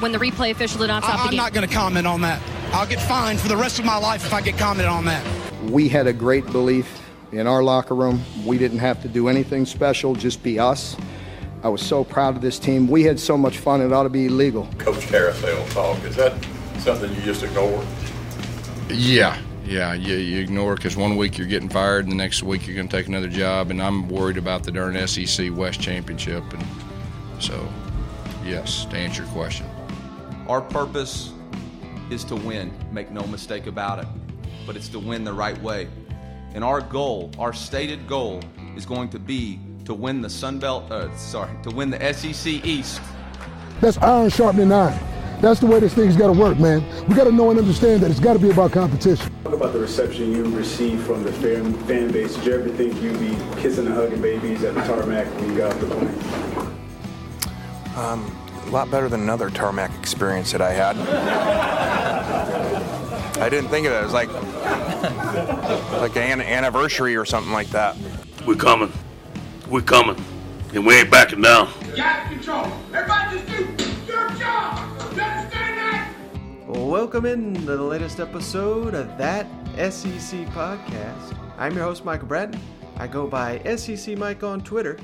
when the replay official did not stop I, the I'm not going to comment on that. I'll get fined for the rest of my life if I get commented on that. We had a great belief in our locker room. We didn't have to do anything special, just be us. I was so proud of this team. We had so much fun, it ought to be illegal. Coach Carousel talk, is that something you just ignore? Yeah, yeah, you, you ignore because one week you're getting fired, and the next week you're going to take another job, and I'm worried about the darn SEC West Championship, and so, yes, to answer your question. Our purpose is to win, make no mistake about it, but it's to win the right way. And our goal, our stated goal, is going to be to win the Sun Belt, uh, sorry, to win the SEC East. That's iron sharpening iron. That's the way this thing's got to work, man. We got to know and understand that it's got to be about competition. Talk about the reception you received from the fan, fan base. Did you ever think you'd be kissing and hugging babies at the tarmac when you got off the plane? Um, a lot better than another tarmac experience that I had. I didn't think of it. It was like like an anniversary or something like that. We're coming. We're coming. And we ain't backing down. Got control. Everybody just do your job. You understand that? Welcome in to the latest episode of That SEC Podcast. I'm your host, Michael Bratton. I go by SEC Mike on Twitter,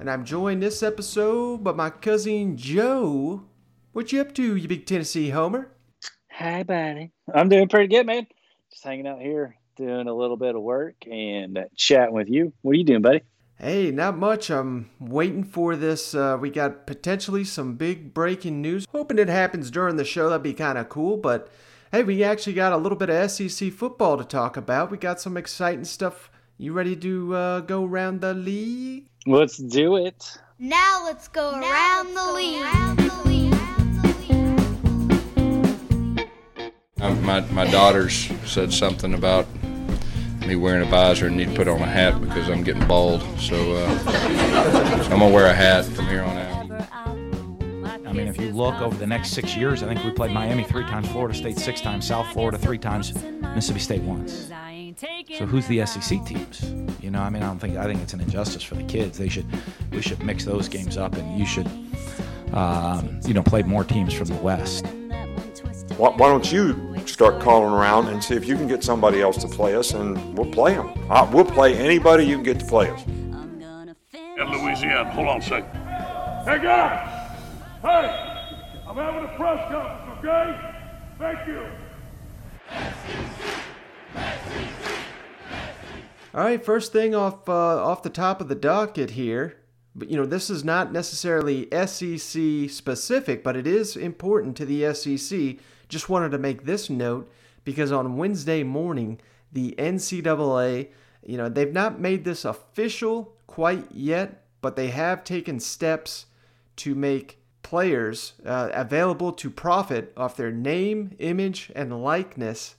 and I'm joined this episode by my cousin Joe. What you up to, you big Tennessee homer? Hi, buddy. I'm doing pretty good, man. Just hanging out here, doing a little bit of work and chatting with you. What are you doing, buddy? Hey, not much. I'm waiting for this. Uh, we got potentially some big breaking news. Hoping it happens during the show. That'd be kind of cool. But hey, we actually got a little bit of SEC football to talk about. We got some exciting stuff. You ready to uh, go around the league? Let's do it. Now let's go now around, let's the, league. around the league. Um, my, my daughters said something about me wearing a visor and need to put on a hat because I'm getting bald. So, uh, so I'm going to wear a hat from here on out. I mean, if you look over the next six years, I think we played Miami three times, Florida State six times, South Florida three times, Mississippi State once. So who's the SEC teams? You know, I mean, I don't think I think it's an injustice for the kids. They should we should mix those games up, and you should um, you know play more teams from the West. Why, why, don't you start calling around and see if you can get somebody else to play us, and we'll play them. Uh, we'll play anybody you can get to play us. In Louisiana, hold on a second. Hey guys, hey, I'm having a press conference, okay? Thank you. All right, first thing off uh, off the top of the docket here, but you know this is not necessarily SEC specific, but it is important to the SEC. Just wanted to make this note because on Wednesday morning, the NCAA, you know, they've not made this official quite yet, but they have taken steps to make players uh, available to profit off their name, image, and likeness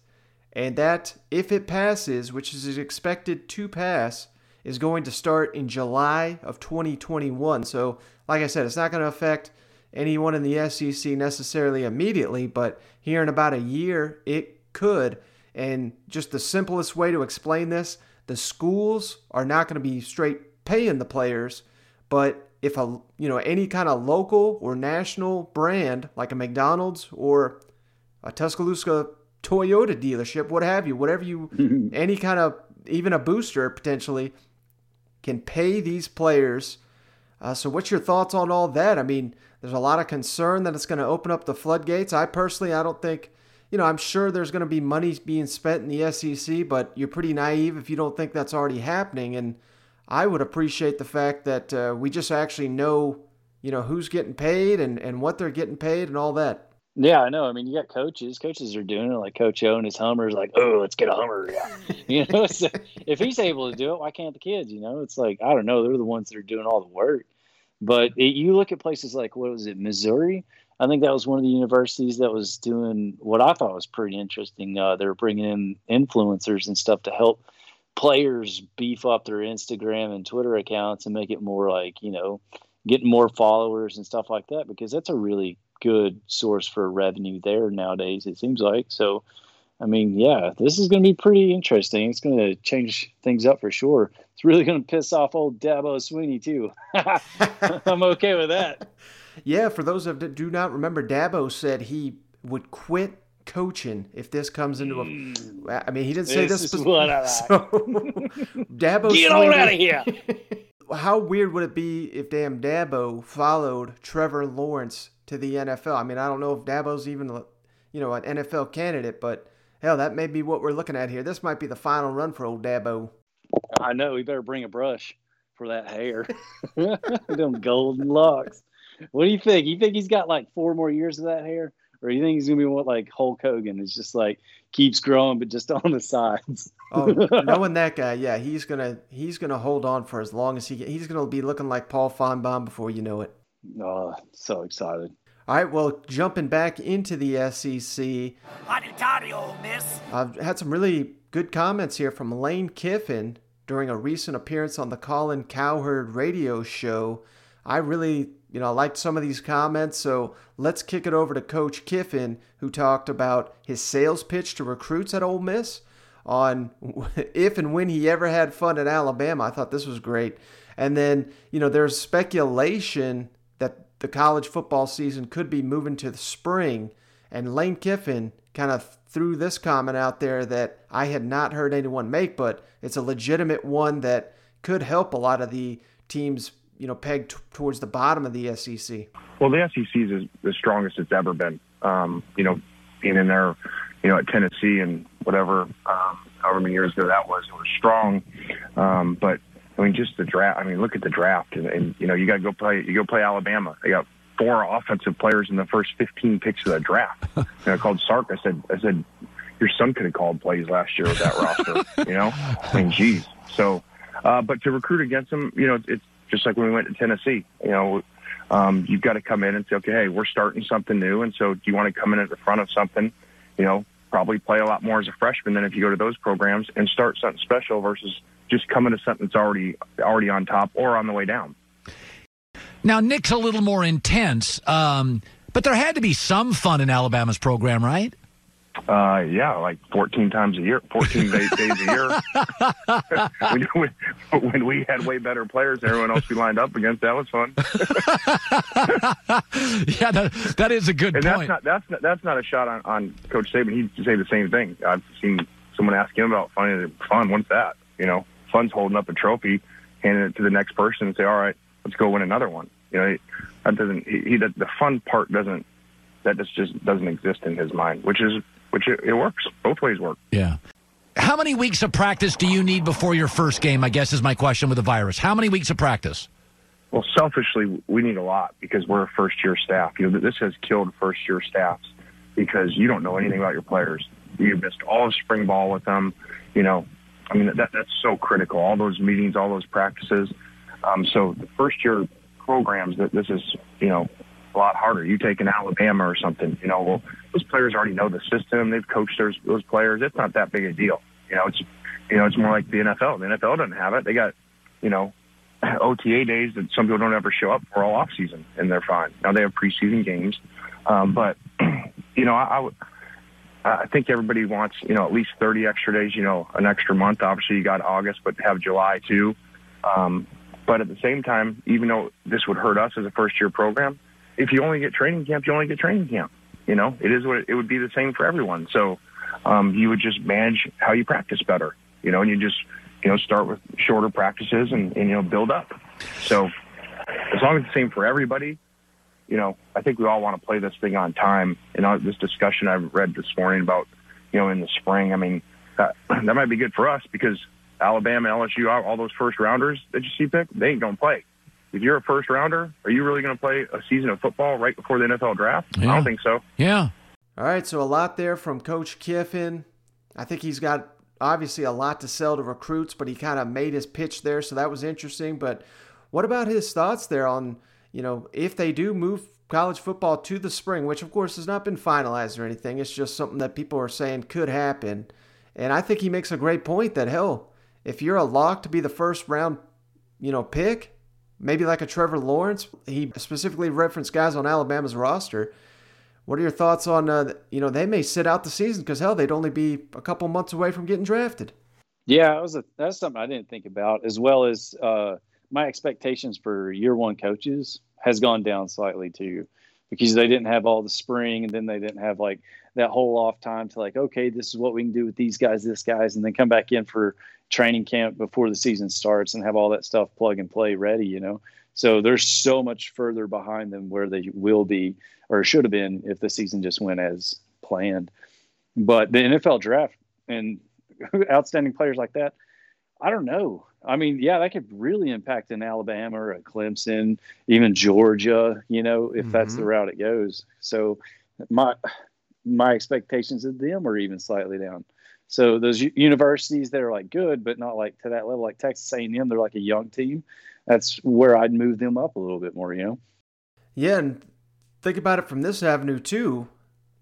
and that, if it passes, which is expected to pass, is going to start in July of 2021. So, like I said, it's not going to affect anyone in the SEC necessarily immediately, but here in about a year, it could. And just the simplest way to explain this the schools are not going to be straight paying the players, but if a you know any kind of local or national brand like a McDonald's or a Tuscaloosa Toyota dealership, what have you, whatever you, any kind of, even a booster potentially, can pay these players. Uh, so, what's your thoughts on all that? I mean, there's a lot of concern that it's going to open up the floodgates. I personally, I don't think, you know, I'm sure there's going to be money being spent in the SEC, but you're pretty naive if you don't think that's already happening. And I would appreciate the fact that uh, we just actually know, you know, who's getting paid and, and what they're getting paid and all that. Yeah, I know. I mean, you got coaches. Coaches are doing it. Like Coach O and his Hummers, like, oh, let's get a Hummer. Yeah. you know, so if he's able to do it, why can't the kids? You know, it's like I don't know. They're the ones that are doing all the work. But it, you look at places like what was it, Missouri? I think that was one of the universities that was doing what I thought was pretty interesting. Uh, they were bringing in influencers and stuff to help players beef up their Instagram and Twitter accounts and make it more like you know, getting more followers and stuff like that because that's a really good source for revenue there nowadays. It seems like so. I mean, yeah, this is going to be pretty interesting. It's going to change things up for sure. It's really going to piss off old Dabo Swinney too. I'm okay with that. yeah, for those that do not remember, Dabo said he would quit coaching if this comes into a. Hmm. I mean, he didn't say This this. is what I like. So, Dabo. Get on swinging- outta here. How weird would it be if damn Dabo followed Trevor Lawrence to the NFL? I mean, I don't know if Dabo's even, you know, an NFL candidate, but hell, that may be what we're looking at here. This might be the final run for old Dabo. I know. We better bring a brush for that hair. Them golden locks. What do you think? You think he's got like four more years of that hair? Or you think he's gonna be what like Hulk Hogan? It's just like keeps growing, but just on the sides. Oh, knowing that guy, yeah, he's gonna he's gonna hold on for as long as he can. He's gonna be looking like Paul Finebaum before you know it. Oh, so excited. All right, well, jumping back into the SEC, Hotty toddy, Ole Miss. I've had some really good comments here from Lane Kiffin during a recent appearance on the Colin Cowherd radio show. I really, you know, I liked some of these comments, so let's kick it over to Coach Kiffin, who talked about his sales pitch to recruits at Ole Miss on if and when he ever had fun at Alabama. I thought this was great. And then, you know, there's speculation that the college football season could be moving to the spring. And Lane Kiffin kind of threw this comment out there that I had not heard anyone make, but it's a legitimate one that could help a lot of the teams, you know, pegged t- towards the bottom of the SEC. Well, the SEC is the strongest it's ever been. Um, you know, being in there, you know, at Tennessee and whatever, um, however many years ago that was, it was strong. Um, but I mean, just the draft. I mean, look at the draft, and, and you know, you got to go play. You go play Alabama. They got four offensive players in the first 15 picks of the draft. and I called Sark. I said, I said, your son could have called plays last year with that roster. You know, I mean, geez. So, uh, but to recruit against them, you know, it's just like when we went to Tennessee. You know, um, you've got to come in and say, okay, hey, we're starting something new, and so do you want to come in at the front of something? You know, probably play a lot more as a freshman than if you go to those programs and start something special versus just coming to something that's already already on top or on the way down. Now, Nick's a little more intense, um, but there had to be some fun in Alabama's program, right? Uh, yeah, like 14 times a year, 14 days, days a year. when, when, when we had way better players than everyone else we lined up against, that was fun. yeah, that, that is a good and point. that's not that's not, that's not a shot on, on Coach Saban. He'd say the same thing. I've seen someone ask him about fun. Fun, what's that? You know, fun's holding up a trophy, handing it to the next person, and say, "All right, let's go win another one." You know, that doesn't. He, he the fun part doesn't. That just just doesn't exist in his mind, which is which it, it works. Both ways work. Yeah. How many weeks of practice do you need before your first game? I guess is my question with the virus. How many weeks of practice? Well, selfishly, we need a lot because we're a first year staff. You know, this has killed first year staffs because you don't know anything about your players. You missed all of spring ball with them. You know, I mean, that, that's so critical. All those meetings, all those practices. Um, so the first year programs that this is, you know, a lot harder. You take an Alabama or something, you know, well, those players already know the system. They've coached those, those players. It's not that big a deal. You know, it's, you know, it's more like the NFL. The NFL doesn't have it. They got, you know, OTA days that some people don't ever show up for all off season, and they're fine. Now they have preseason games, um, but you know, I, I would. I think everybody wants, you know, at least 30 extra days, you know, an extra month. Obviously, you got August, but have July too. Um, but at the same time, even though this would hurt us as a first year program, if you only get training camp, you only get training camp. You know, it is what it, it would be the same for everyone. So um, you would just manage how you practice better, you know, and you just, you know, start with shorter practices and, and you know, build up. So as long as it's the same for everybody, you know, I think we all want to play this thing on time. You know, this discussion I read this morning about, you know, in the spring, I mean, that, that might be good for us because Alabama, LSU, all all those first rounders that you see pick, they ain't to play. If you're a first rounder, are you really going to play a season of football right before the NFL draft? I don't think so. Yeah. All right, so a lot there from Coach Kiffin. I think he's got obviously a lot to sell to recruits, but he kind of made his pitch there, so that was interesting. But what about his thoughts there on, you know, if they do move college football to the spring, which of course has not been finalized or anything, it's just something that people are saying could happen. And I think he makes a great point that hell, if you're a lock to be the first round, you know, pick, maybe like a Trevor Lawrence, he specifically referenced guys on Alabama's roster. What are your thoughts on, uh, you know, they may sit out the season because hell, they'd only be a couple months away from getting drafted. Yeah, that was a, that's something I didn't think about, as well as uh, my expectations for year one coaches has gone down slightly too because they didn't have all the spring and then they didn't have like that whole off time to like okay this is what we can do with these guys this guys and then come back in for training camp before the season starts and have all that stuff plug and play ready you know so they're so much further behind them where they will be or should have been if the season just went as planned but the nfl draft and outstanding players like that i don't know I mean, yeah, that could really impact an Alabama or a Clemson, even Georgia, you know, if mm-hmm. that's the mm-hmm. route it goes. So my my expectations of them are even slightly down. So those universities that are like good, but not like to that level, like Texas A&M, they're like a young team. That's where I'd move them up a little bit more, you know. Yeah, and think about it from this avenue too.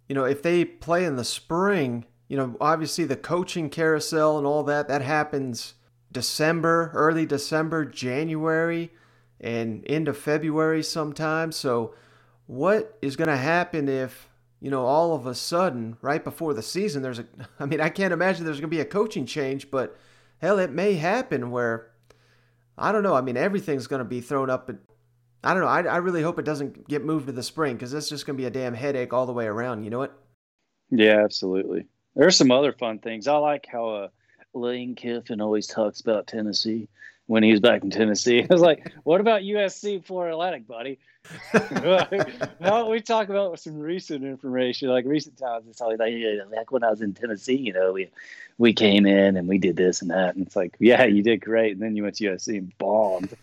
You know, if they play in the spring, you know, obviously the coaching carousel and all that that happens December, early December, January, and into February sometimes. So, what is going to happen if, you know, all of a sudden, right before the season, there's a, I mean, I can't imagine there's going to be a coaching change, but hell, it may happen where, I don't know. I mean, everything's going to be thrown up. But I don't know. I, I really hope it doesn't get moved to the spring because it's just going to be a damn headache all the way around. You know what? Yeah, absolutely. There are some other fun things. I like how, uh, Lane Kiffin always talks about Tennessee when he was back in Tennessee. I was like, what about USC Florida Atlantic, buddy? well, we talk about some recent information, like recent times. It's always like, yeah, like when I was in Tennessee, you know, we we came in and we did this and that. And it's like, yeah, you did great. And then you went to USC and bombed.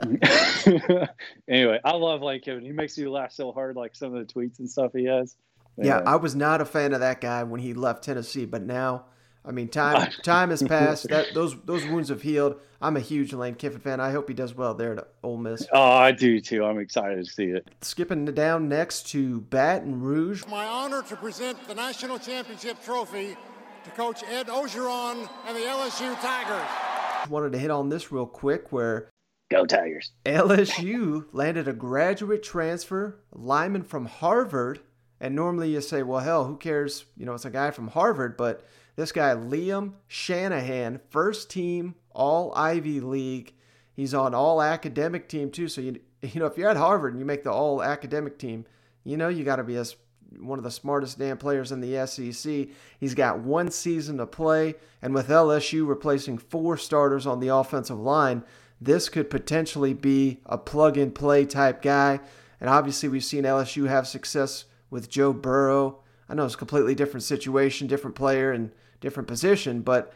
anyway, I love Lane Kiffin. He makes you laugh so hard, like some of the tweets and stuff he has. Yeah, I was not a fan of that guy when he left Tennessee, but now I mean, time time has passed. That those those wounds have healed. I'm a huge Lane Kiffin fan. I hope he does well there at Ole Miss. Oh, I do too. I'm excited to see it. Skipping down next to Baton Rouge. My honor to present the national championship trophy to Coach Ed Orgeron and the LSU Tigers. Wanted to hit on this real quick, where Go Tigers. LSU landed a graduate transfer lineman from Harvard, and normally you say, well, hell, who cares? You know, it's a guy from Harvard, but this guy, Liam Shanahan, first team All Ivy League. He's on All Academic team too. So you you know if you're at Harvard and you make the All Academic team, you know you got to be as one of the smartest damn players in the SEC. He's got one season to play, and with LSU replacing four starters on the offensive line, this could potentially be a plug and play type guy. And obviously, we've seen LSU have success with Joe Burrow. I know it's a completely different situation, different player, and different position, but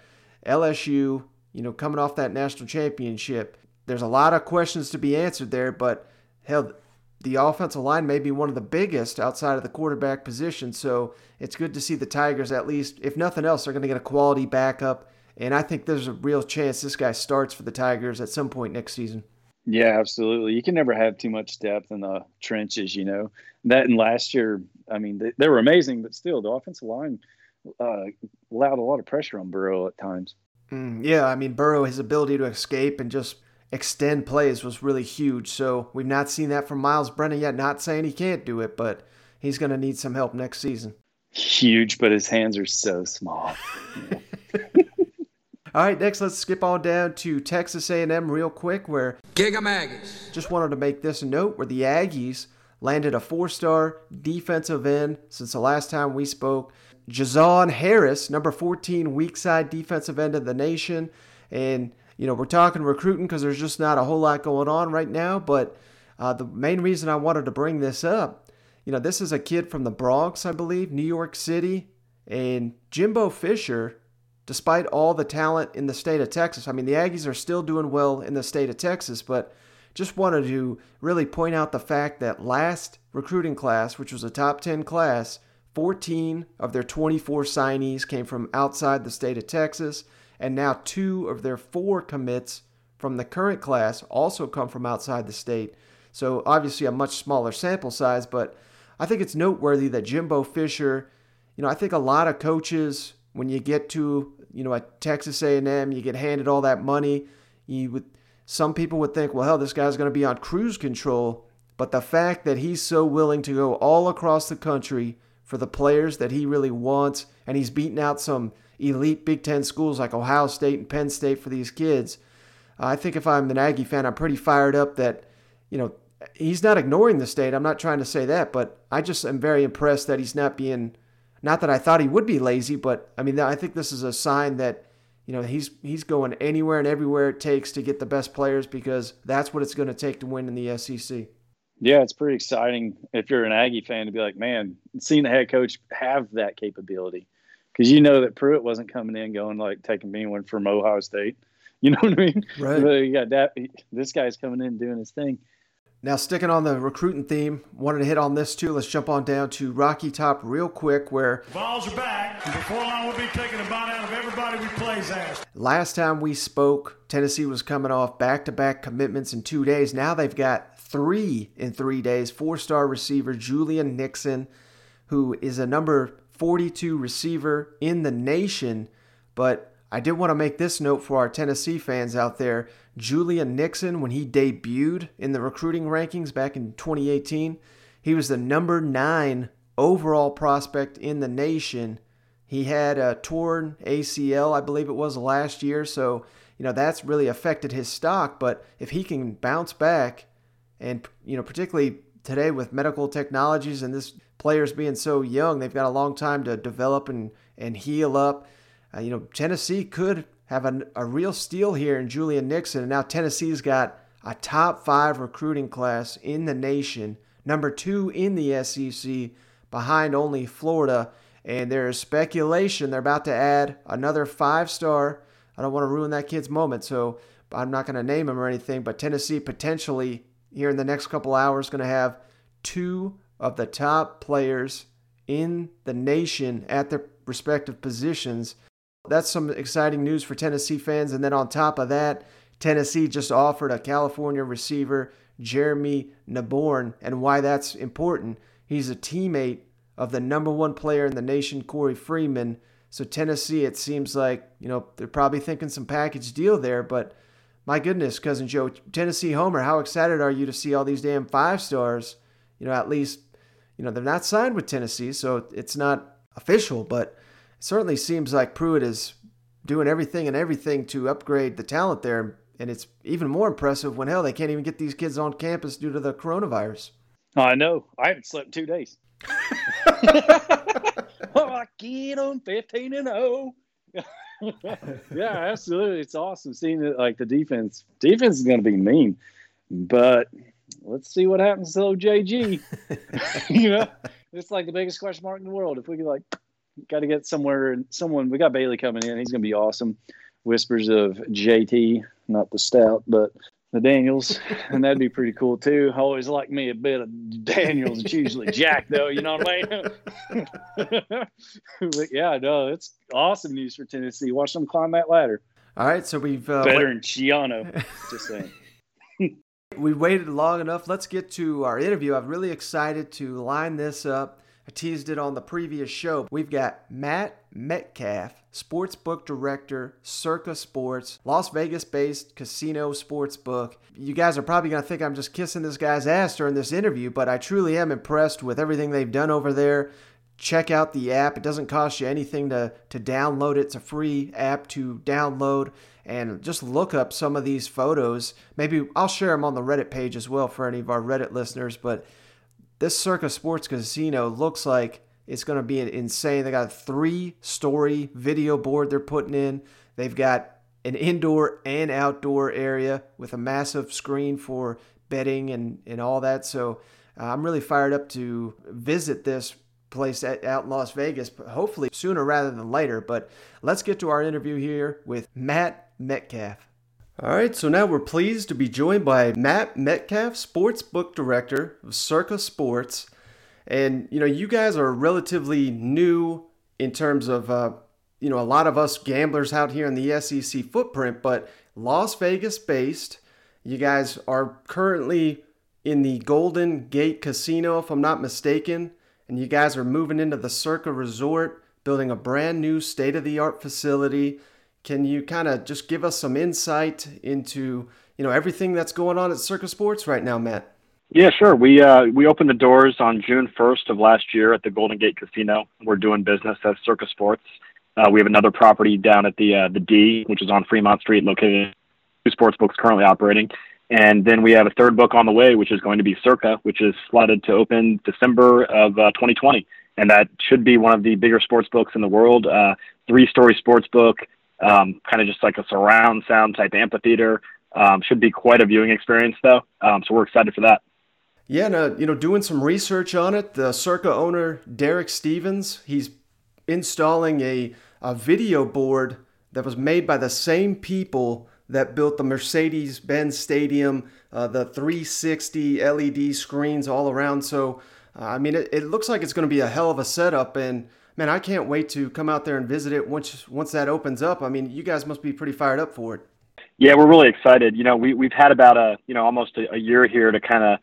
LSU, you know, coming off that national championship, there's a lot of questions to be answered there, but hell, the offensive line may be one of the biggest outside of the quarterback position. So it's good to see the Tigers, at least, if nothing else, they're going to get a quality backup. And I think there's a real chance this guy starts for the Tigers at some point next season. Yeah, absolutely. You can never have too much depth in the trenches, you know. That and last year, I mean, they, they were amazing, but still, the offensive line uh, allowed a lot of pressure on Burrow at times. Mm, yeah, I mean Burrow, his ability to escape and just extend plays was really huge. So we've not seen that from Myles Brennan yet. Not saying he can't do it, but he's going to need some help next season. Huge, but his hands are so small. All right, next let's skip on down to Texas A&M real quick, where Gig 'em Aggies. Just wanted to make this note where the Aggies landed a four-star defensive end since the last time we spoke. Jahzion Harris, number 14 weak side defensive end of the nation. And, you know, we're talking recruiting because there's just not a whole lot going on right now. But uh, the main reason I wanted to bring this up, you know, this is a kid from the Bronx, I believe, New York City. And Jimbo Fisher, despite all the talent in the state of Texas, I mean, the Aggies are still doing well in the state of Texas, but just wanted to really point out the fact that last recruiting class, which was a top 10 class, 14 of their 24 signees came from outside the state of Texas, and now two of their four commits from the current class also come from outside the state. So obviously a much smaller sample size, but I think it's noteworthy that Jimbo Fisher, you know, I think a lot of coaches when you get to, you know, at Texas A&M, you get handed all that money, you would some people would think, well, hell, this guy's going to be on cruise control, but the fact that he's so willing to go all across the country for the players that he really wants, and he's beaten out some elite Big Ten schools like Ohio State and Penn State for these kids. I think if I'm an Aggie fan, I'm pretty fired up that, you know, he's not ignoring the state. I'm not trying to say that, but I just am very impressed that he's not being. Not that I thought he would be lazy, but I mean, I think this is a sign that you know he's he's going anywhere and everywhere it takes to get the best players because that's what it's going to take to win in the SEC. Yeah, it's pretty exciting if you're an Aggie fan to be like, man, seeing the head coach have that capability because you know that Pruitt wasn't coming in going like taking anyone from Ohio State. You know what I mean? Right. But you got that. This guy's coming in doing his thing. Now, sticking on the recruiting theme, wanted to hit on this too. Let's jump on down to Rocky Top real quick, where Vols are back. And Before long, we'll be taking a bite out of everybody we plays ass. last time we spoke, Tennessee was coming off back to back commitments in two days. Now they've got three in three days. Four star receiver Julian Nixon, who is a number 42 receiver in the nation. But I did want to make this note for our Tennessee fans out there. Julian Nixon, when he debuted in the recruiting rankings back in 2018, he was the number nine overall prospect in the nation. He had a torn ACL, I believe it was last year, so you know that's really affected his stock. But if he can bounce back, and you know particularly today with medical technologies and this players being so young, they've got a long time to develop and and heal up. Uh, you know Tennessee could have a, a real steal here in Julian Nixon, and now Tennessee's got a top five recruiting class in the nation, number two in the SEC, behind only Florida. And there is speculation they're about to add another five star. I don't want to ruin that kid's moment, so I'm not going to name him or anything, but Tennessee potentially here in the next couple hours going to have two of the top players in the nation at their respective positions. That's some exciting news for Tennessee fans. And then on top of that, Tennessee just offered a California receiver, Jeremy Naborn. And why that's important, he's a teammate of the number one player in the nation, Korey Foreman. So Tennessee, it seems like, you know, they're probably thinking some package deal there, but my goodness, cousin Joe, Tennessee Homer, how excited are you to see all these damn five stars? You know, at least, you know, they're not signed with Tennessee, so it's not official, but it certainly seems like Pruitt is doing everything and everything to upgrade the talent there. And it's even more impressive when hell they can't even get these kids on campus due to the coronavirus. I know. I haven't slept in two days. oh, I get on 15 and 0. yeah, absolutely. It's awesome seeing it like the defense. Defense is going to be mean, but let's see what happens to JG. you know, it's like the biggest question mark in the world. If we could like, got to get somewhere and someone. We got Bailey coming in. He's going to be awesome. Whispers of JT, not the stout, but the Daniels, and that'd be pretty cool too. I always like me a bit of Daniels. It's usually Jack, though. You know what I mean? but yeah, no, it's awesome news for Tennessee. Watch them climb that ladder. All right, so we've uh, better than Schiano. Just saying. we waited long enough. Let's get to our interview. I'm really excited to line this up. I teased it on the previous show. We've got Matt Metcalf, sportsbook director, Circa Sports, Las Vegas based casino sportsbook. You guys are probably going to think I'm just kissing this guy's ass during this interview, but I truly am impressed with everything they've done over there. Check out the app. It doesn't cost you anything to, to download it. It's a free app to download and just look up some of these photos. Maybe I'll share them on the Reddit page as well for any of our Reddit listeners, but this Circa Sports Casino looks like it's going to be insane. They got a three story video board they're putting in. They've got an indoor and outdoor area with a massive screen for betting and, and all that. So uh, I'm really fired up to visit this place at, out in Las Vegas, hopefully sooner rather than later. But let's get to our interview here with Matt Metcalf. All right, so now we're pleased to be joined by Matt Metcalf, sports book Director of Circa Sports. And, you know, you guys are relatively new in terms of, uh, you know, a lot of us gamblers out here in the SEC footprint, but Las Vegas based. You guys are currently in the Golden Gate Casino, if I'm not mistaken, and you guys are moving into the Circa Resort, building a brand new state of the art facility. Can you kind of just give us some insight into you know everything that's going on at Circa Sports right now, Matt? Yeah, sure. We uh, we opened the doors on June 1st of last year at the Golden Gate Casino. We're doing business as Circa Sports. Uh, we have another property down at the uh, the D, which is on Fremont Street, located two sports books currently operating. And then we have a third book on the way, which is going to be Circa, which is slotted to open December of uh, 2020. And that should be one of the bigger sports books in the world. Uh, three story sports book, um, kind of just like a surround sound type amphitheater. Um, should be quite a viewing experience, though. Um, so we're excited for that. Yeah, and, uh, you know, doing some research on it, the Circa owner, Derek Stevens, he's installing a, a video board that was made by the same people that built the Mercedes Benz Stadium, uh, the 360 LED screens all around. So, uh, I mean, it, it looks like it's going to be a hell of a setup. And man, I can't wait to come out there and visit it once once that opens up. I mean, you guys must be pretty fired up for it. Yeah, we're really excited. You know, we we've had about a you know almost a, a year here to kind of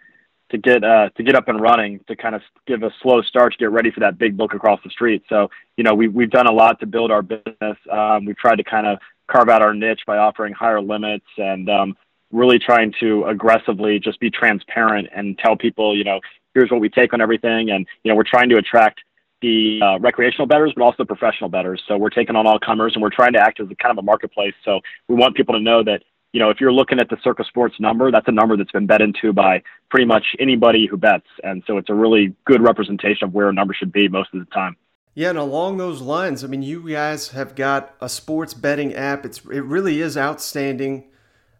to get uh, to get up and running to kind of give a slow start to get ready for that big book across the street. So you know we we've done a lot to build our business. Um, we've tried to kind of carve out our niche by offering higher limits and um, really trying to aggressively just be transparent and tell people you know here's what we take on everything and you know we're trying to attract the uh, recreational bettors, but also professional bettors. So we're taking on all comers, and we're trying to act as a kind of a marketplace. So we want people to know that you know, if you're looking at the Circa Sports number, that's a number that's been bet into by pretty much anybody who bets. And so it's a really good representation of where a number should be most of the time. Yeah, and along those lines, I mean, you guys have got a sports betting app. It's it really is outstanding.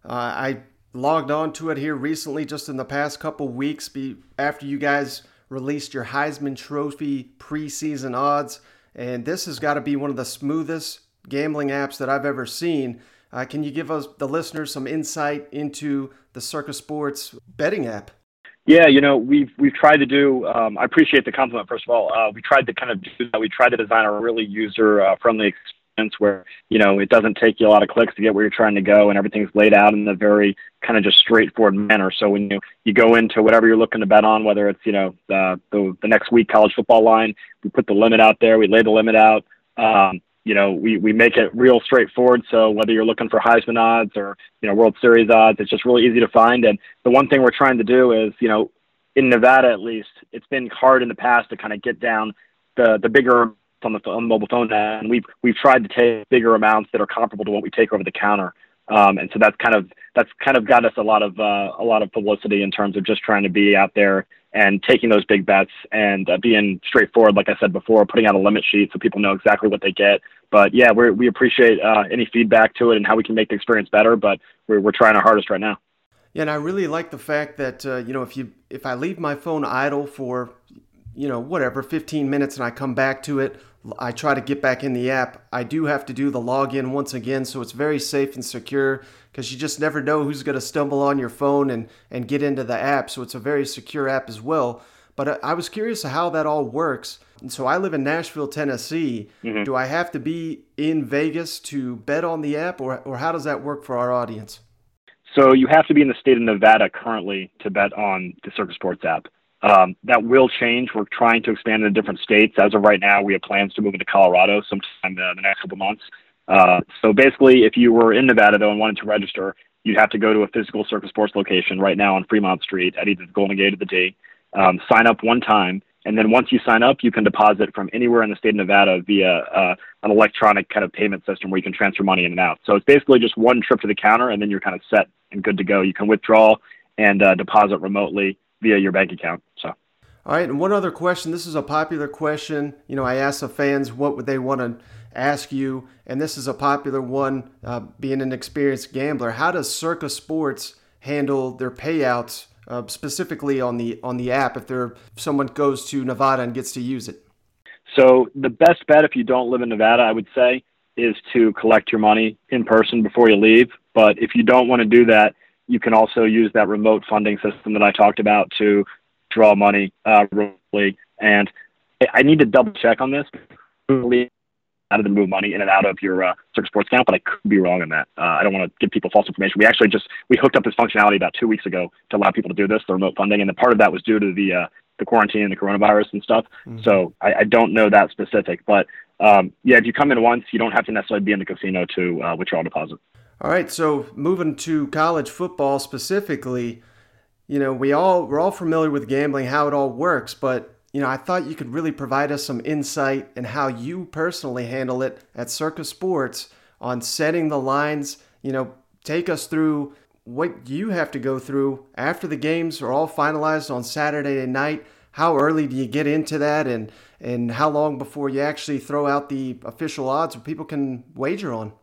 Uh, I logged on to it here recently, just in the past couple weeks, be, after you guys released your Heisman Trophy preseason odds, and this has got to be one of the smoothest gambling apps that I've ever seen. Uh, can you give us the listeners some insight into the Circa Sports betting app? Yeah, you know, we've we've tried to do. Um, I appreciate the compliment. First of all, uh, we tried to kind of do that. We tried to design a really user uh, friendly experience where you know it doesn't take you a lot of clicks to get where you're trying to go, and everything's laid out in a very kind of just straightforward manner. So when you you go into whatever you're looking to bet on, whether it's you know the the, next week college football line, we put the limit out there. We lay the limit out. Um, you know, we, we make it real straightforward. So whether you're looking for Heisman odds or, you know, World Series odds, it's just really easy to find. And the one thing we're trying to do is, you know, in Nevada at least, it's been hard in the past to kind of get down the, the bigger on the, on the mobile phone and we've we've tried to take bigger amounts that are comparable to what we take over the counter. Um, and so that's kind of that's kind of got us a lot of uh, a lot of publicity in terms of just trying to be out there and taking those big bets and uh, being straightforward, like I said before, putting out a limit sheet so people know exactly what they get. But yeah, we we appreciate uh, any feedback to it and how we can make the experience better. But we're we're trying our hardest right now. Yeah, and I really like the fact that uh, you know if you if I leave my phone idle for you know whatever 15 minutes and I come back to it, I try to get back in the app. I do have to do the login once again, so it's very safe and secure because you just never know who's going to stumble on your phone and, and get into the app. So it's a very secure app as well. But I, was curious how that all works. And so I live in Nashville, Tennessee. Mm-hmm. Do I have to be in Vegas to bet on the app, or, or how does that work for our audience? So you have to be in the state of Nevada currently to bet on the Circa Sports app. Um, that will change. We're trying to expand into different states. As of right now, we have plans to move into Colorado sometime uh, the next couple months. Uh, so basically, if you were in Nevada though and wanted to register, you'd have to go to a physical Circa Sports location right now on Fremont Street at either the Golden Gate or the D. Um, sign up one time, and then once you sign up, you can deposit from anywhere in the state of Nevada via uh, an electronic kind of payment system where you can transfer money in and out. So it's basically just one trip to the counter, and then you're kind of set and good to go. You can withdraw and uh, deposit remotely via your bank account. So. All right, and one other question. This is a popular question. You know, I ask the fans what would they want to ask you, and this is a popular one. Uh, being an experienced gambler, how does Circa Sports handle their payouts, uh, specifically on the on the app? If there if someone goes to Nevada and gets to use it. So the best bet if you don't live in Nevada, I would say, is to collect your money in person before you leave. But if you don't want to do that, you can also use that remote funding system that I talked about to draw money uh, remotely. And I need to double check on this out of the move money in and out of your uh, Circa Sports account, but I could be wrong on that. Uh, I don't want to give people false information. We actually just we hooked up this functionality about two weeks ago to allow people to do this, the remote funding, and the part of that was due to the uh, the quarantine and the coronavirus and stuff. Mm-hmm. So I, I, don't know that specific, but um, yeah, if you come in once, you don't have to necessarily be in the casino to uh, withdraw a deposit. All right, so moving to college football specifically, you know, we all we're all familiar with gambling, how it all works, but you know, I thought you could really provide us some insight in how you personally handle it at Circa Sports on setting the lines. You know, take us through what you have to go through after the games are all finalized on Saturday night. How early do you get into that, and and how long before you actually throw out the official odds where people can wager on?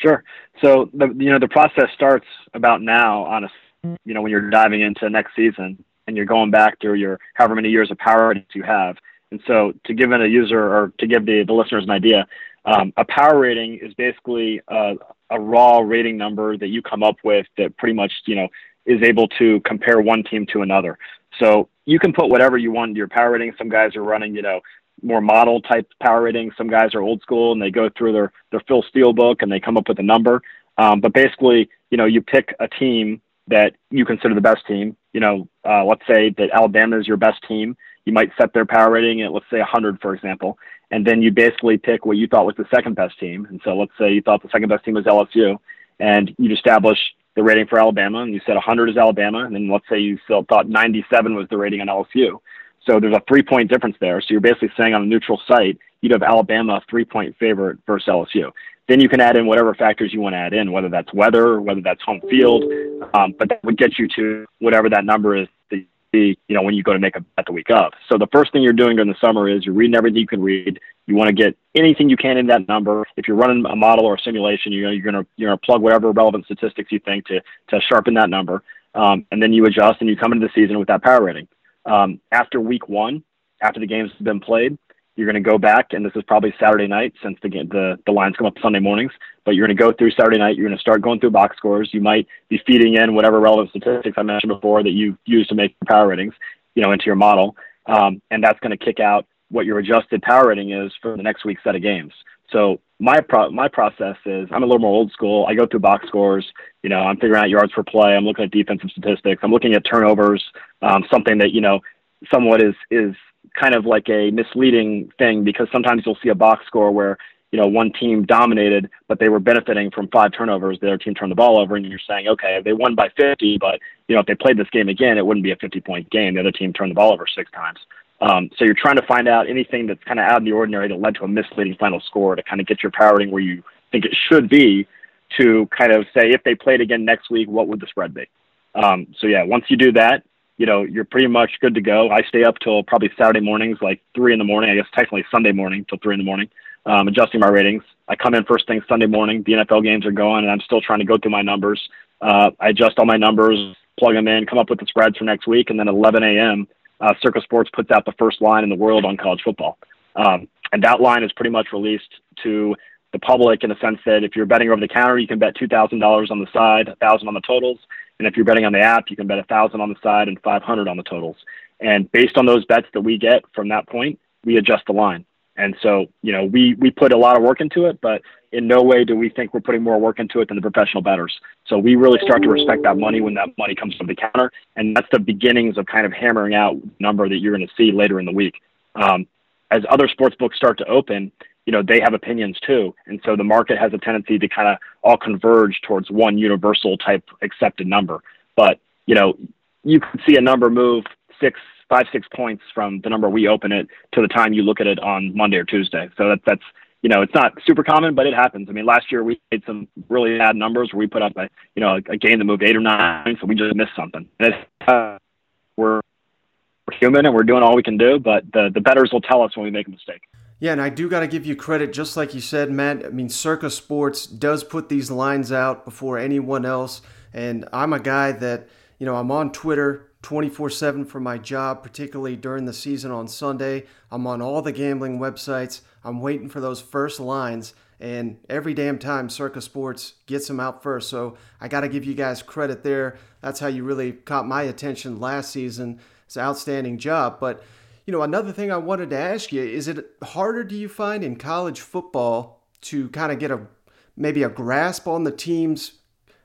Sure. So the you know the process starts about now. Honestly, you know when you're diving into next season and you're going back through your however many years of power ratings you have. And so to give a user or to give the, the listeners an idea, um, a power rating is basically a, a raw rating number that you come up with that pretty much you know is able to compare one team to another. So you can put whatever you want into your power rating. Some guys are running, you know, more model type power ratings. Some guys are old school and they go through their, their Phil Steele book and they come up with a number. Um, but basically, you know, you pick a team that you consider the best team. You know, uh, let's say that Alabama is your best team. You might set their power rating at, let's say, 100, for example. And then you basically pick what you thought was the second best team. And so let's say you thought the second best team was LSU, and you'd establish the rating for Alabama, and you said 100 is Alabama, and then let's say you still thought 97 was the rating on LSU. So there's a three point difference there. So you're basically saying on a neutral site, you'd have Alabama three point favorite versus LSU. Then you can add in whatever factors you want to add in, whether that's weather, whether that's home field, um, but that would get you to whatever that number is that you know, when you go to make a bet the week of. So the first thing you're doing during the summer is you're reading everything you can read. You want to get anything you can in that number. If you're running a model or a simulation, you know, you're gonna you're gonna plug whatever relevant statistics you think to to sharpen that number, um, and then you adjust and you come into the season with that power rating. Um, after week one, after the games have been played, you're going to go back, and this is probably Saturday night since the the the lines come up Sunday mornings. But you're going to go through Saturday night. You're going to start going through box scores. You might be feeding in whatever relevant statistics I mentioned before that you use to make power ratings, you know, into your model, um, and that's going to kick out what your adjusted power rating is for the next week's set of games. So my pro- my process is I'm a little more old school. I go through box scores. You know, I'm figuring out yards per play. I'm looking at defensive statistics. I'm looking at turnovers. Um, something that you know somewhat is is kind of like a misleading thing because sometimes you'll see a box score where you know one team dominated, but they were benefiting from five turnovers. The other team turned the ball over, and you're saying, okay, they won by 50, but you know if they played this game again, it wouldn't be a 50 point game. The other team turned the ball over six times. Um, so you're trying to find out anything that's kind of out of the ordinary that led to a misleading final score to kind of get your power rating where you think it should be to kind of say if they played again next week, what would the spread be? Um, so yeah, once you do that, you know, you're pretty much good to go. I stay up till probably Saturday mornings, like three in the morning. I guess technically Sunday morning till three in the morning, um, adjusting my ratings. I come in first thing Sunday morning. The NFL games are going, and I'm still trying to go through my numbers. Uh, I adjust all my numbers, plug them in, come up with the spreads for next week, and then 11 a.m. Uh, Circa Sports puts out the first line in the world on college football, um, and that line is pretty much released to the public in the sense that if you're betting over the counter, you can bet two thousand dollars on the side, a thousand on the totals. And if you're betting on the app, you can bet a thousand on the side and 500 on the totals. And based on those bets that we get from that point, we adjust the line. And so, you know, we, we put a lot of work into it, but in no way do we think we're putting more work into it than the professional bettors. So we really start to respect that money when that money comes from the counter. And that's the beginnings of kind of hammering out number that you're going to see later in the week. Um, as other sports books start to open, you know, they have opinions too. And so the market has a tendency to kind of all converge towards one universal type accepted number. But, you know, you can see a number move six, five, six points from the number we open it to the time you look at it on Monday or Tuesday. So that, that's, you know, it's not super common, but it happens. I mean, last year we made some really bad numbers where we put up a, you know, a, game that moved eight or nine, so we just missed something. And it's, uh, we're, we're human and we're doing all we can do, but the, the bettors will tell us when we make a mistake. Yeah, and I do got to give you credit, just like you said, Matt. I mean, Circa Sports does put these lines out before anyone else. And I'm a guy that, you know, I'm on Twitter 24 7 for my job, particularly during the season on Sunday. I'm on all the gambling websites. I'm waiting for those first lines. And every damn time Circa Sports gets them out first. So I got to give you guys credit there. That's how you really caught my attention last season. It's an outstanding job. But you know, another thing I wanted to ask you is it harder do you find in college football to kind of get a maybe a grasp on the teams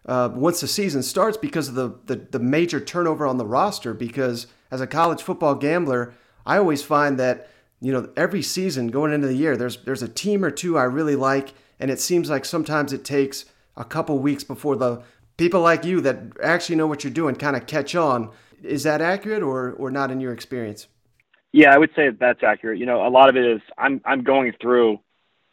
uh, once the season starts because of the, the, the major turnover on the roster? Because as a college football gambler, I always find that you know every season going into the year, there's there's a team or two I really like, and it seems like sometimes it takes a couple weeks before the people like you that actually know what you're doing kind of catch on. Is that accurate or or not in your experience? Yeah, I would say that's accurate. You know, a lot of it is I'm I'm going through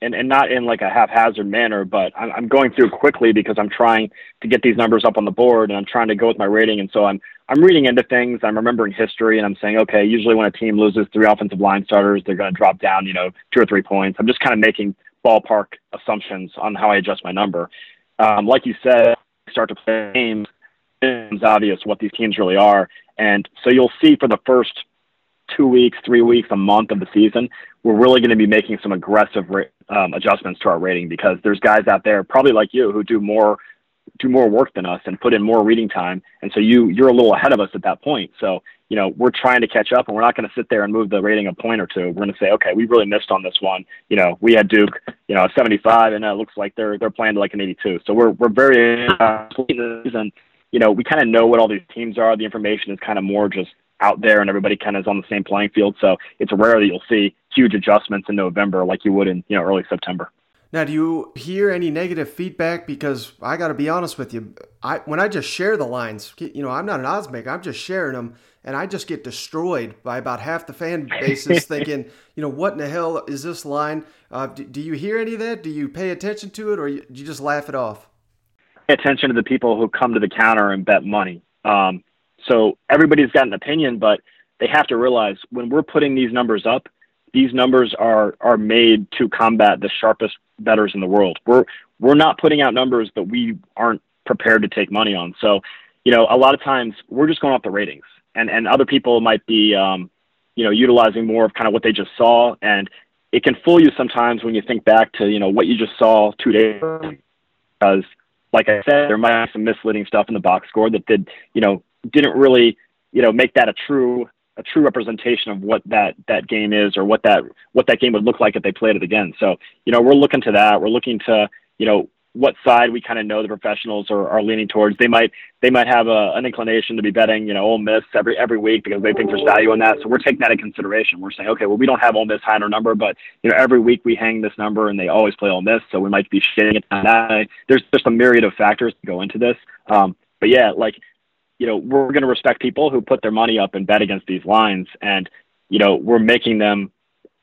and, and not in like a haphazard manner, but I'm, I'm going through quickly because I'm trying to get these numbers up on the board and I'm trying to go with my rating. And so I'm, I'm reading into things. I'm remembering history and I'm saying, okay, usually when a team loses three offensive line starters, they're going to drop down, you know, two or three points. I'm just kind of making ballpark assumptions on how I adjust my number. Um, like you said, start to play games, it's obvious what these teams really are. And so you'll see for the first two weeks, three weeks, a month of the season, we're really going to be making some aggressive um, adjustments to our rating because there's guys out there, probably like you, who do more do more work than us and put in more reading time, and so you you're a little ahead of us at that point. So you know we're trying to catch up, and we're not going to sit there and move the rating a point or two. We're going to say, okay, we really missed on this one. You know, we had Duke, you know, 75, and it looks like they're they're playing like an 82. So we're we're very uh, and you know we kind of know what all these teams are. The information is kind of more just out there and everybody kind of is on the same playing field. So it's rare that you'll see huge adjustments in November like you would in you know early September. Now, do you hear any negative feedback? Because I got to be honest with you, I when I just share the lines, you know, I'm not an odds maker. I'm just sharing them, and I just get destroyed by about half the fan bases, thinking, you know, what in the hell is this line? Uh, do, do, you hear any of that? Do you pay attention to it, or you, do you just laugh it off? Pay attention to the people who come to the counter and bet money. Um, so everybody's got an opinion, but they have to realize when we're putting these numbers up, these numbers are are made to combat the sharpest bettors in the world. We're we're not putting out numbers that we aren't prepared to take money on. So, you know, a lot of times we're just going off the ratings, and and other people might be, um, you know, utilizing more of kind of what they just saw, and it can fool you sometimes when you think back to you know what you just saw two days ago, because like I said, there might be some misleading stuff in the box score that did, you know, didn't really, you know, make that a true a true representation of what that that game is or what that what that game would look like if they played it again. So, you know, we're looking to that. We're looking to, you know, what side we kind of know the professionals are, are leaning towards. They might they might have a, an inclination to be betting, you know, Ole Miss every every week because they think there's value in that. So we're taking that into consideration. We're saying, okay, well, we don't have Ole Miss high in our number, but you know, every week we hang this number and they always play Ole Miss, so we might be shitting it that. There's just a myriad of factors to go into this. Um, but yeah, like you know, we're going to respect people who put their money up and bet against these lines. And, you know, we're making them,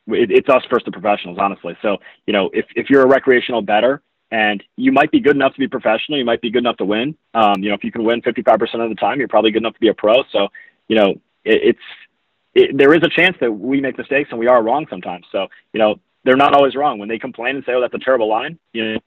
it, it's us first, the professionals, honestly. So, you know, if, if you're a recreational better and you might be good enough to be professional, you might be good enough to win. Um, you know, if you can win 55% of the time, you're probably good enough to be a pro. So, you know, it, it's, it, there is a chance that we make mistakes and we are wrong sometimes. So, you know, they're not always wrong when they complain and say, "Oh, that's a terrible line." You know,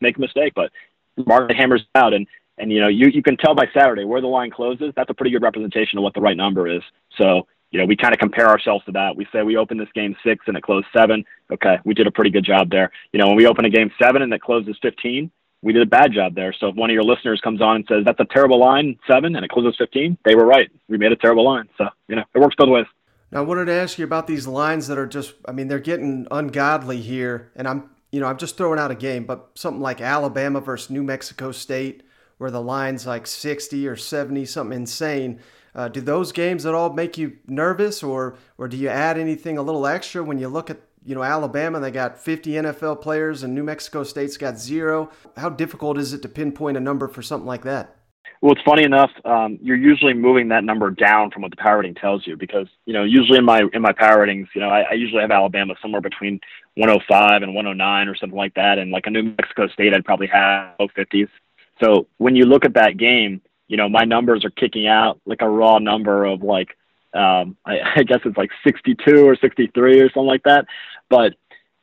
make a mistake, but market hammers out, and and you know, you you can tell by Saturday where the line closes. That's a pretty good representation of what the right number is. So you know, we kind of compare ourselves to that. We say we opened this game six and it closed seven. Okay, we did a pretty good job there. You know, when we open a game seven and it closes fifteen, we did a bad job there. So if one of your listeners comes on and says that's a terrible line, seven, and it closes fifteen, they were right. We made a terrible line. So you know, it works both ways. Now, I wanted to ask you about these lines that are just, I mean, they're getting ungodly here. And I'm, you know, I'm just throwing out a game, but something like Alabama versus New Mexico State, where the line's like 60 or 70, something insane. Uh, do those games at all make you nervous, or or do you add anything a little extra when you look at you know Alabama? They got 50 NFL players, and New Mexico State's got zero. How difficult is it to pinpoint a number for something like that? Well, it's funny enough. Um, you're usually moving that number down from what the power rating tells you, because you know usually in my in my power ratings, you know I, I usually have Alabama somewhere between 105 and 109 or something like that, and like a New Mexico State, I'd probably have low 50s. So when you look at that game, you know, my numbers are kicking out like a raw number of like, um, I, I guess it's like 62 or 63 or something like that. But,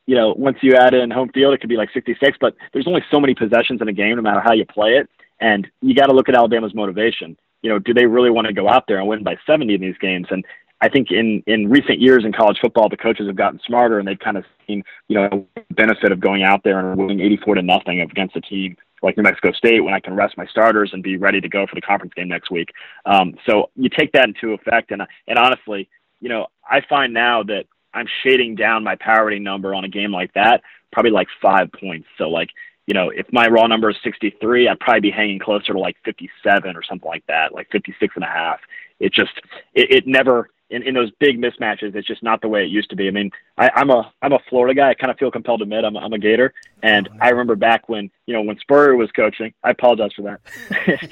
you know, once you add in home field, it could be like 66, but there's only so many possessions in a game, no matter how you play it. And you got to look at Alabama's motivation. You know, do they really want to go out there and win by 70 in these games? And I think in, in recent years in college football, the coaches have gotten smarter and they've kind of seen, you know, the benefit of going out there and winning 84 to nothing against a team like New Mexico State when I can rest my starters and be ready to go for the conference game next week. Um, so you take that into effect, and and honestly, you know, I find now that I'm shading down my power rating number on a game like that, probably like five points. So like, you know, if my raw number is 63, I'd probably be hanging closer to like 57 or something like that, like 56 and a half. It just, it, it never, in, in those big mismatches, it's just not the way it used to be. I mean, I, I'm a I'm a Florida guy. I kind of feel compelled to admit I'm, I'm a Gator, and oh, I remember back when you know when Spurrier was coaching. I apologize for that.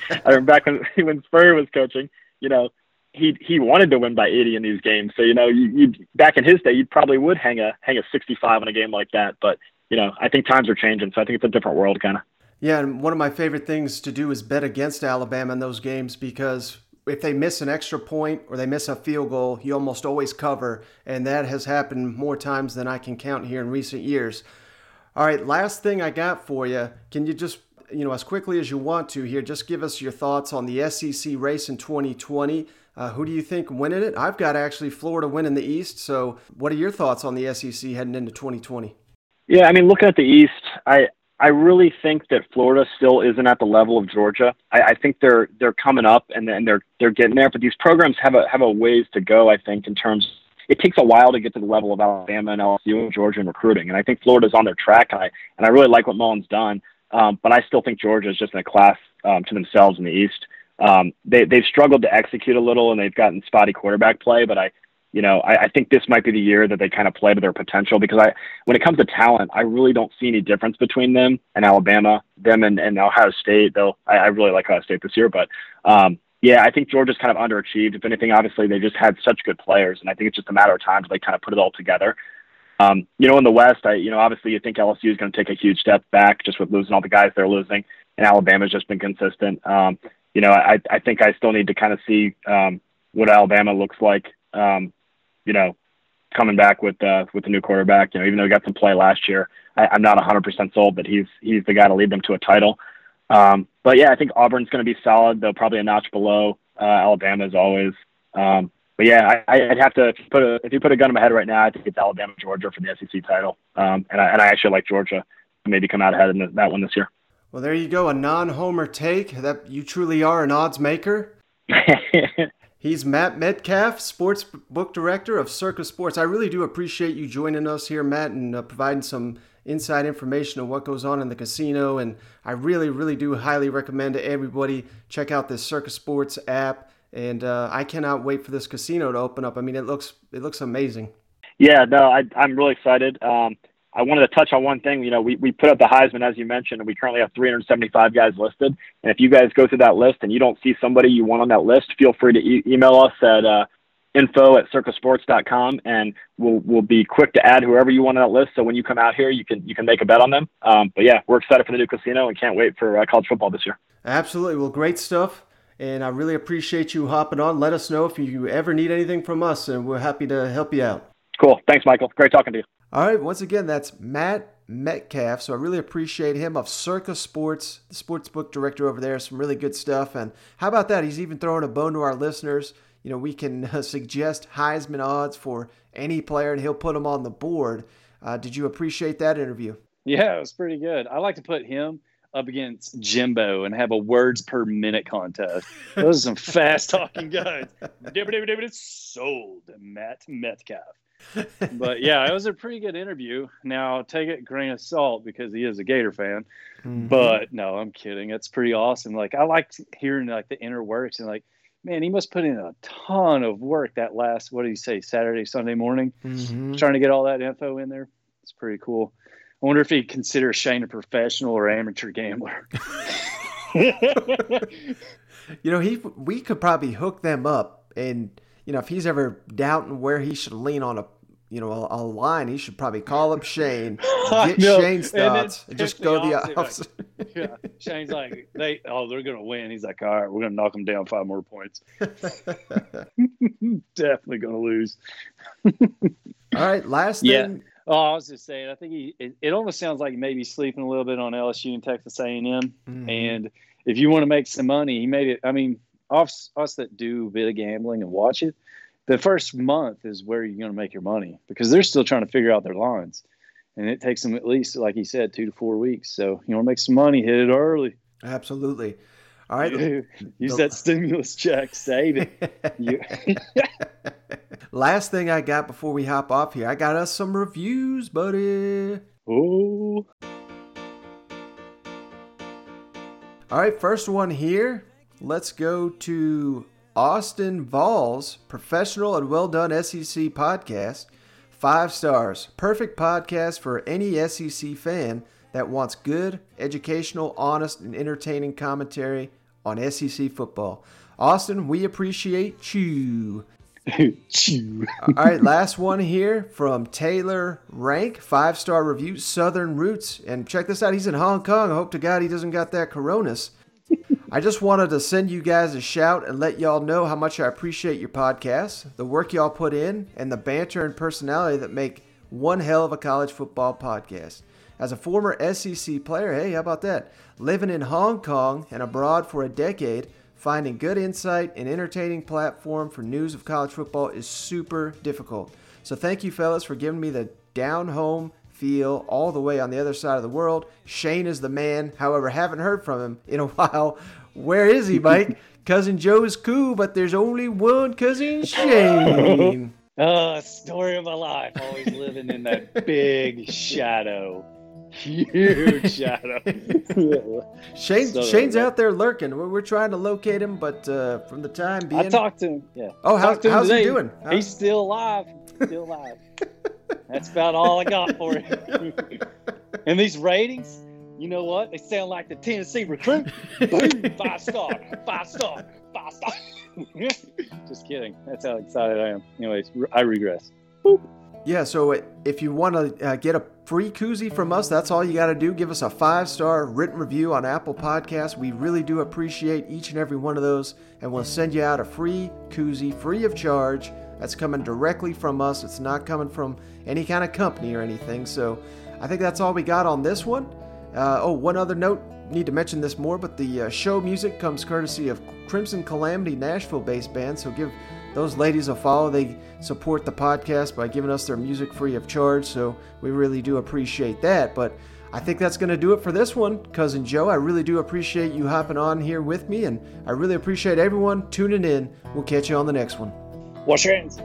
I remember back when when Spurrier was coaching. You know, he he wanted to win by 80 in these games. So you know, you, you back in his day, you probably would hang a hang a 65 in a game like that. But you know, I think times are changing, so I think it's a different world, kind of. Yeah, and one of my favorite things to do is bet against Alabama in those games because if they miss an extra point or they miss a field goal, you almost always cover, and that has happened more times than I can count here in recent years. All right, last thing I got for you. Can you just, you know, as quickly as you want to here, just give us your thoughts on the SEC race in 2020? Uh, who do you think winning it? I've got actually Florida winning the East. So, what are your thoughts on the SEC heading into 2020? Yeah, I mean, looking at the East, I I really think that Florida still isn't at the level of Georgia. I, I think they're they're coming up and, and they're they're getting there, but these programs have a have a ways to go. I think in terms, it takes a while to get to the level of Alabama and LSU and Georgia in recruiting, and I think Florida's on their track. And I and I really like what Mullen's done, um, but I still think Georgia is just in a class um, to themselves in the East. Um, they they've struggled to execute a little, and they've gotten spotty quarterback play, but I you know, I, I think this might be the year that they kind of play to their potential because I, when it comes to talent, I really don't see any difference between them and Alabama, them and, and Ohio State. Though I, I really like Ohio State this year, but um, yeah, I think Georgia's kind of underachieved. If anything, obviously they just had such good players, and I think it's just a matter of time until they kind of put it all together. Um, you know, in the West, I, you know, obviously you think LSU is going to take a huge step back just with losing all the guys they're losing, and Alabama's just been consistent. Um, you know, I, I think I still need to kind of see um, what Alabama looks like. Um, you know, coming back with uh, with the new quarterback. You know, even though he got some play last year, I, I'm not 100% sold that he's he's the guy to lead them to a title. Um, but yeah, I think Auburn's going to be solid, though probably a notch below uh, Alabama as always. Um, but yeah, I, I'd have to if you put a if you put a gun in my head right now, I think it's Alabama Georgia for the SEC title. Um, and I and I actually like Georgia to maybe come out ahead in the, that one this year. Well, there you go, a non-homer take. That you truly are an odds maker. He's Matt Metcalf, sports book director of Circa Sports. I really do appreciate you joining us here, Matt, and uh, providing some inside information on what goes on in the casino. And I really, really do highly recommend to everybody check out this Circa Sports app. And uh, I cannot wait for this casino to open up. I mean, it looks it looks amazing. Yeah, no, I, I'm really excited. Um, I wanted to touch on one thing. You know, we, we put up the Heisman, as you mentioned, and we currently have 375 guys listed. And if you guys go through that list and you don't see somebody you want on that list, feel free to e- email us at uh, info at circasports.com and we'll, we'll be quick to add whoever you want on that list. So when you come out here, you can, you can make a bet on them. Um, but yeah, we're excited for the new casino and can't wait for uh, college football this year. Absolutely. Well, great stuff. And I really appreciate you hopping on. Let us know if you ever need anything from us, and we're happy to help you out. Cool. Thanks, Michael. Great talking to you. All right, once again, that's Matt Metcalf. So I really appreciate him of Circa Sports, the sports book director over there. Some really good stuff. And how about that? He's even throwing a bone to our listeners. You know, we can uh, suggest Heisman odds for any player, and he'll put them on the board. Uh, did you appreciate that interview? Yeah, it was pretty good. I like to put him up against Jimbo and have a words per minute contest. Those are some fast talking guys. It's sold Matt Metcalf but yeah, it was a pretty good interview. Now take it grain of salt because he is a Gator fan. Mm-hmm. But no, I'm kidding. It's pretty awesome. Like I liked hearing like the inner works and like, man, he must put in a ton of work that last what do you say, Saturday, Sunday morning, mm-hmm. trying to get all that info in there. It's pretty cool. I wonder if he'd consider Shane a professional or amateur gambler. you know, he we could probably hook them up and you know, if he's ever doubting where he should lean on a you know a, a line, he should probably call up Shane, get Shane's thoughts, and, and just go the opposite. Like, yeah, Shane's like they oh they're gonna win. He's like, all right, we're gonna knock them down five more points. Definitely gonna lose. all right, last yeah. thing. Oh, I was just saying. I think he. It, it almost sounds like he may be sleeping a little bit on LSU and Texas A and M. Mm-hmm. And if you want to make some money, he made it. I mean, us us that do a bit of gambling and watch it, the first month is where you're going to make your money because they're still trying to figure out their lines, and it takes them at least, like he said, two to four weeks. So you want to make some money, hit it early. Absolutely. All right. Use that stimulus check, save it. Last thing I got before we hop off here, I got us some reviews, buddy. Oh. All right, first one here let's go to Austin Vols, professional and well done SEC podcast. Five stars. Perfect podcast for any SEC fan that wants good, educational, honest, and entertaining commentary on SEC football. Austin, we appreciate you. Chew. All right, last one here from Taylor Rank, five star review, Southern Roots. And check this out, he's in Hong Kong. I hope to God he doesn't got that coronas. I just wanted to send you guys a shout and let y'all know how much I appreciate your podcast, the work y'all put in, and the banter and personality that make one hell of a college football podcast. As a former SEC player, hey, how about that? Living in Hong Kong and abroad for a decade, finding good insight and entertaining platform for news of college football is super difficult. So thank you, fellas, for giving me the down home feel all the way on the other side of the world. Shane is the man. However, haven't heard from him in a while. Where is he, Mike? cousin Joe is cool, but there's only one cousin Shane. Oh, story of my life. Always living in that big shadow. Huge shadow. Shane, So- Shane's out there lurking. We're, we're trying to locate him, but uh, from the time being, I talked to him. Yeah. Oh, how- Talked to him how's he doing? Huh? He's still alive. Still alive. That's about all I got for him. and these ratings, you know what? They sound like the Tennessee recruit. Boom, five star, five star, five star. Just kidding. That's how excited I am. Anyways, I regress. Yeah, so if you want to uh, get a free koozie from us, that's all you got to do. Give us a five star written review on Apple Podcasts. We really do appreciate each and every one of those, and we'll send you out a free koozie free of charge. That's coming directly from us. It's not coming from any kind of company or anything. So I think that's all we got on this one. Uh, oh, one other note. Need to mention this more, but the uh, show music comes courtesy of Crimson Calamity Nashville based band. So give those ladies a follow. They support the podcast by giving us their music free of charge. So we really do appreciate that. But I think that's going to do it for this one, Cousin Joe. I really do appreciate you hopping on here with me, and I really appreciate everyone tuning in. We'll catch you on the next one. Wash your hands.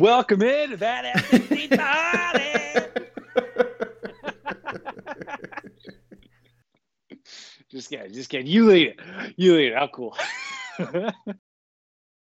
Welcome into that SEC party. just kidding, just kidding. You lead it. You lead it. How cool.